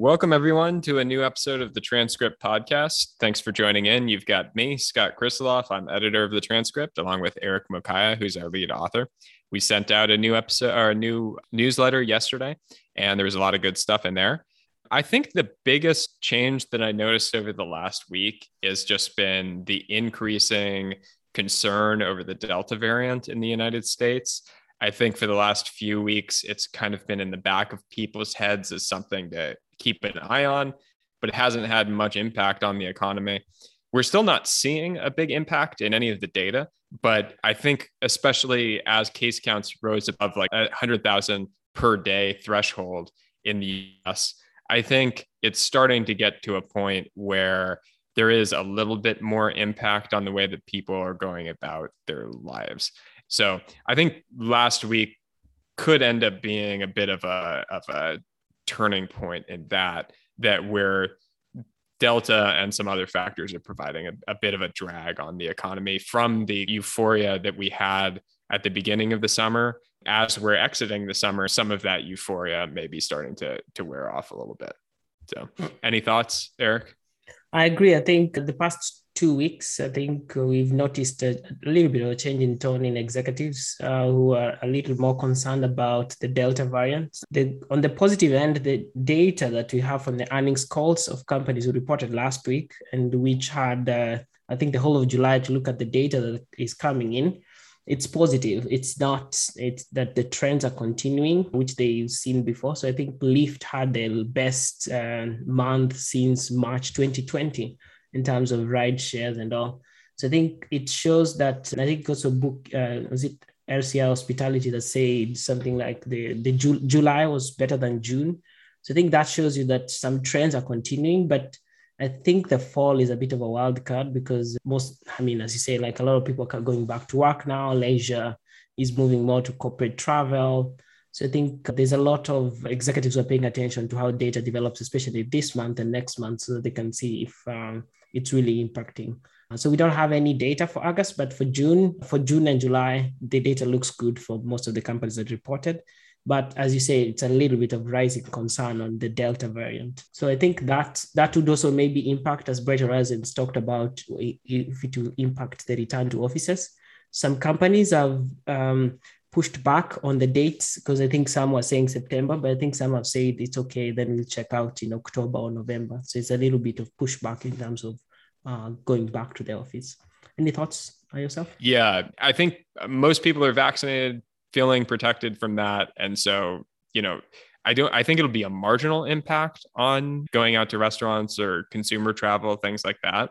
welcome everyone to a new episode of the Transcript Podcast. Thanks for joining in. You've got me, Scott Krisiloff. I'm editor of the Transcript, along with Erick Mokaya, who's our lead author. We sent out a new episode or a new newsletter yesterday, and there was a lot of good stuff in there. I think the biggest change that I noticed over the last week has just been the increasing concern over the Delta variant in the United States. I think for the last few weeks, it's kind of been in the back of people's heads as something to keep an eye on, but it hasn't had much impact on the economy. We're still not seeing a big impact in any of the data, but I think, especially as case counts rose above like a 100,000 per day threshold in the US, I think it's starting to get to a point where there is a little bit more impact on the way that people are going about their lives. So I think last week could end up being a bit of a of a turning point in that that where Delta and some other factors are providing a, a bit of a drag on the economy from the euphoria that we had at the beginning of the summer. As we're exiting the summer, some of that euphoria may be starting to to wear off a little bit. So, any thoughts, Erick? I agree. I think the past two weeks, I think we've noticed a, little bit of a change in tone in executives uh, who are a little more concerned about the Delta variant. The, on the positive end, the data that we have from the earnings calls of companies who reported last week and which had, uh, I think, the whole of July to look at the data that is coming in it's positive. It's not it's that the trends are continuing, which they've seen before. So I think Lyft had their best uh, month since March 2020 in terms of ride shares and all. So I think it shows that. I think also book uh, was it RCI Hospitality that said something like the the Ju- July was better than June. So I think that shows you that some trends are continuing, but I think the fall is a bit of a wild card because most, I mean, as you say, like a lot of people are going back to work now. Leisure is moving more to corporate travel. So I think there's a lot of executives who are paying attention to how data develops, especially this month and next month, so that they can see if um, it's really impacting. So we don't have any data for August, but for June, for June and July, the data looks good for most of the companies that reported. But as you say, it's a little bit of rising concern on the Delta variant. So I think that that would also maybe impact, as Bright Horizons talked about, if it will impact the return to offices. Some companies have um, pushed back on the dates because I think some were saying September, but I think some have said it's okay, then we'll check out in October or November. So it's a little bit of pushback in terms of uh, going back to the office. Any thoughts on yourself? Yeah, I think most people are vaccinated feeling protected from that. And so, you know, I don't I think it'll be a marginal impact on going out to restaurants or consumer travel, things like that.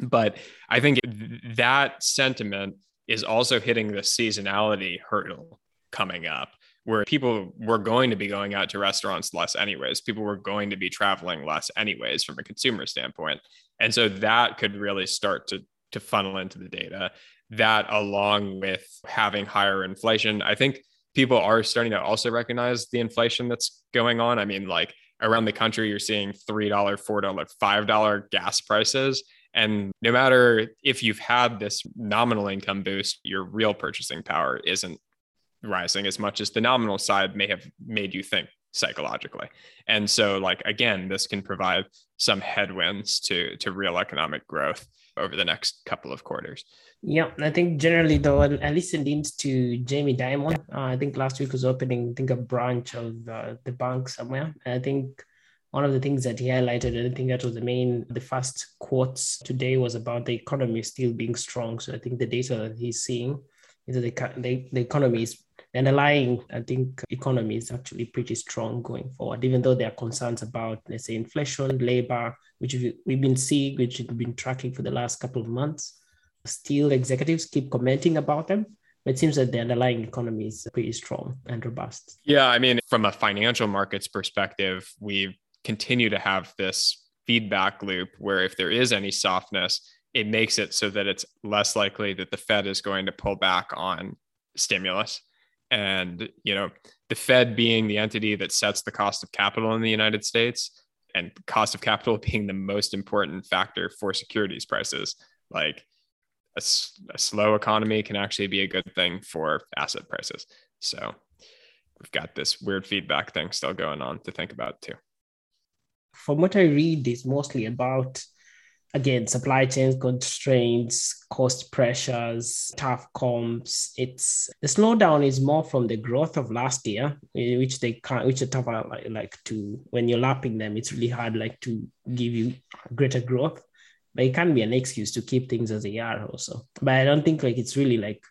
But I think that sentiment is also hitting the seasonality hurdle coming up where people were going to be going out to restaurants less anyways people were going to be traveling less anyways from a consumer standpoint and so that could really start to to funnel into the data that along with having higher inflation, I think people are starting to also recognize the inflation that's going on. I mean, like around the country, you're seeing $3, $4, $5 gas prices. And no matter if you've had this nominal income boost, your real purchasing power isn't rising as much as the nominal side may have made you think psychologically. And so like again, this can provide some headwinds to to real economic growth over the next couple of quarters. Yeah, I think generally though, I listened in to Jamie Dimon. Uh, I think last week was opening, I think a branch of uh, the bank somewhere. And I think one of the things that he highlighted, I think that was the main, the first quotes today was about the economy still being strong. So I think the data that he's seeing is that the, the, the economy is underlying, I think, economy is actually pretty strong going forward, even though there are concerns about, let's say, inflation, labor, which we've been seeing, which we've been tracking for the last couple of months. Still, executives keep commenting about them. It seems that the underlying economy is pretty strong and robust. Yeah. I mean, from a financial markets perspective, we continue to have this feedback loop where if there is any softness, it makes it so that it's less likely that the Fed is going to pull back on stimulus and you know the fed being the entity that sets the cost of capital in the united states and cost of capital being the most important factor for securities prices like a, a slow economy can actually be a good thing for asset prices. So we've got this weird feedback thing still going on to think about too. From what I read, is mostly about again supply chain constraints cost pressures tough comps. It's the slowdown is more from the growth of last year which they can't which are tougher like, like to when you're lapping them it's really hard like to give you greater growth. But it can be an excuse to keep things as they are also. But i don't think like it's really like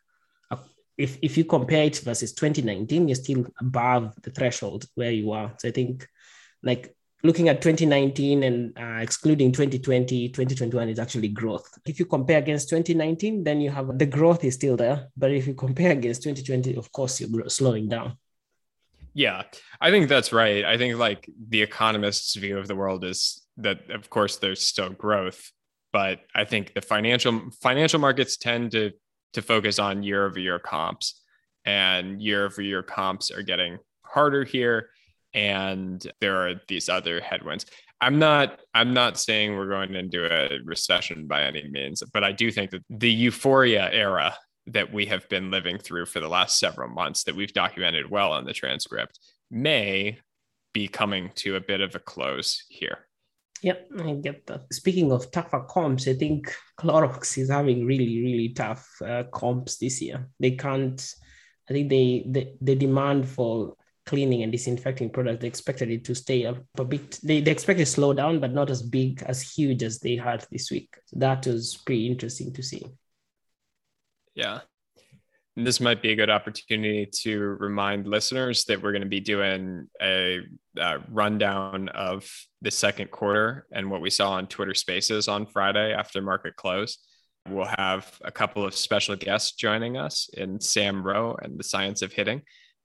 a, if, if you compare it versus 2019 you're still above the threshold where you are. So i think like looking at 2019 and uh, Uh, excluding 2020 2021 is actually growth. If you compare against 2019 then you have the growth is still there but if you compare against 2020 of course you're slowing down. Yeah i think that's right. I think like the economist's view of the world is that of course there's still growth but i think the financial financial markets tend to to focus on year over year comps and year over year comps are getting harder here and there are these other headwinds i'm not i'm not saying we're going into a recession by any means but i do think that the euphoria era that we have been living through for the last several months that we've documented well on the transcript may be coming to a bit of a close here Yep, I get that. Speaking of tougher comps, I think Clorox is having really, really tough uh, comps this year. They can't. I think they the, the demand for cleaning and disinfecting products, they expected it to stay a, a bit, they, they expected slow down, but not as big, as huge as they had this week. So that was pretty interesting to see. Yeah. And this might be a good opportunity to remind listeners that we're going to be doing a, a rundown of the second quarter and what we saw on Twitter Spaces on Friday after market close. We'll have a couple of special guests joining us in Sam Ro and the Science of Hitting.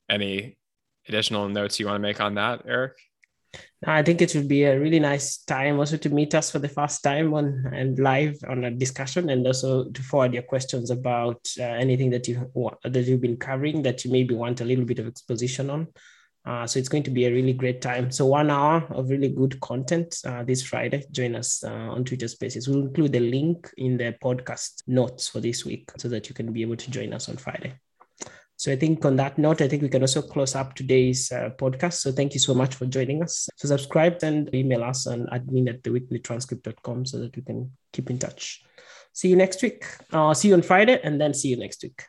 Any additional notes you want to make on that, Erick? I think it would be a really nice time also to meet us for the first time on and live on a discussion, and also to forward your questions about uh, anything that you that you've been covering that you maybe want a little bit of exposition on. Uh, so it's going to be a really great time. So one hour of really good content uh, this Friday. Join us uh, on Twitter Spaces. We'll include the link in the podcast notes for this week so that you can be able to join us on Friday. So I think on that note, I think we can also close up today's uh, podcast. So thank you so much for joining us. So subscribe and email us on admin at theweeklytranscript.com so that we can keep in touch. See you next week. Uh, see you on Friday and then see you next week.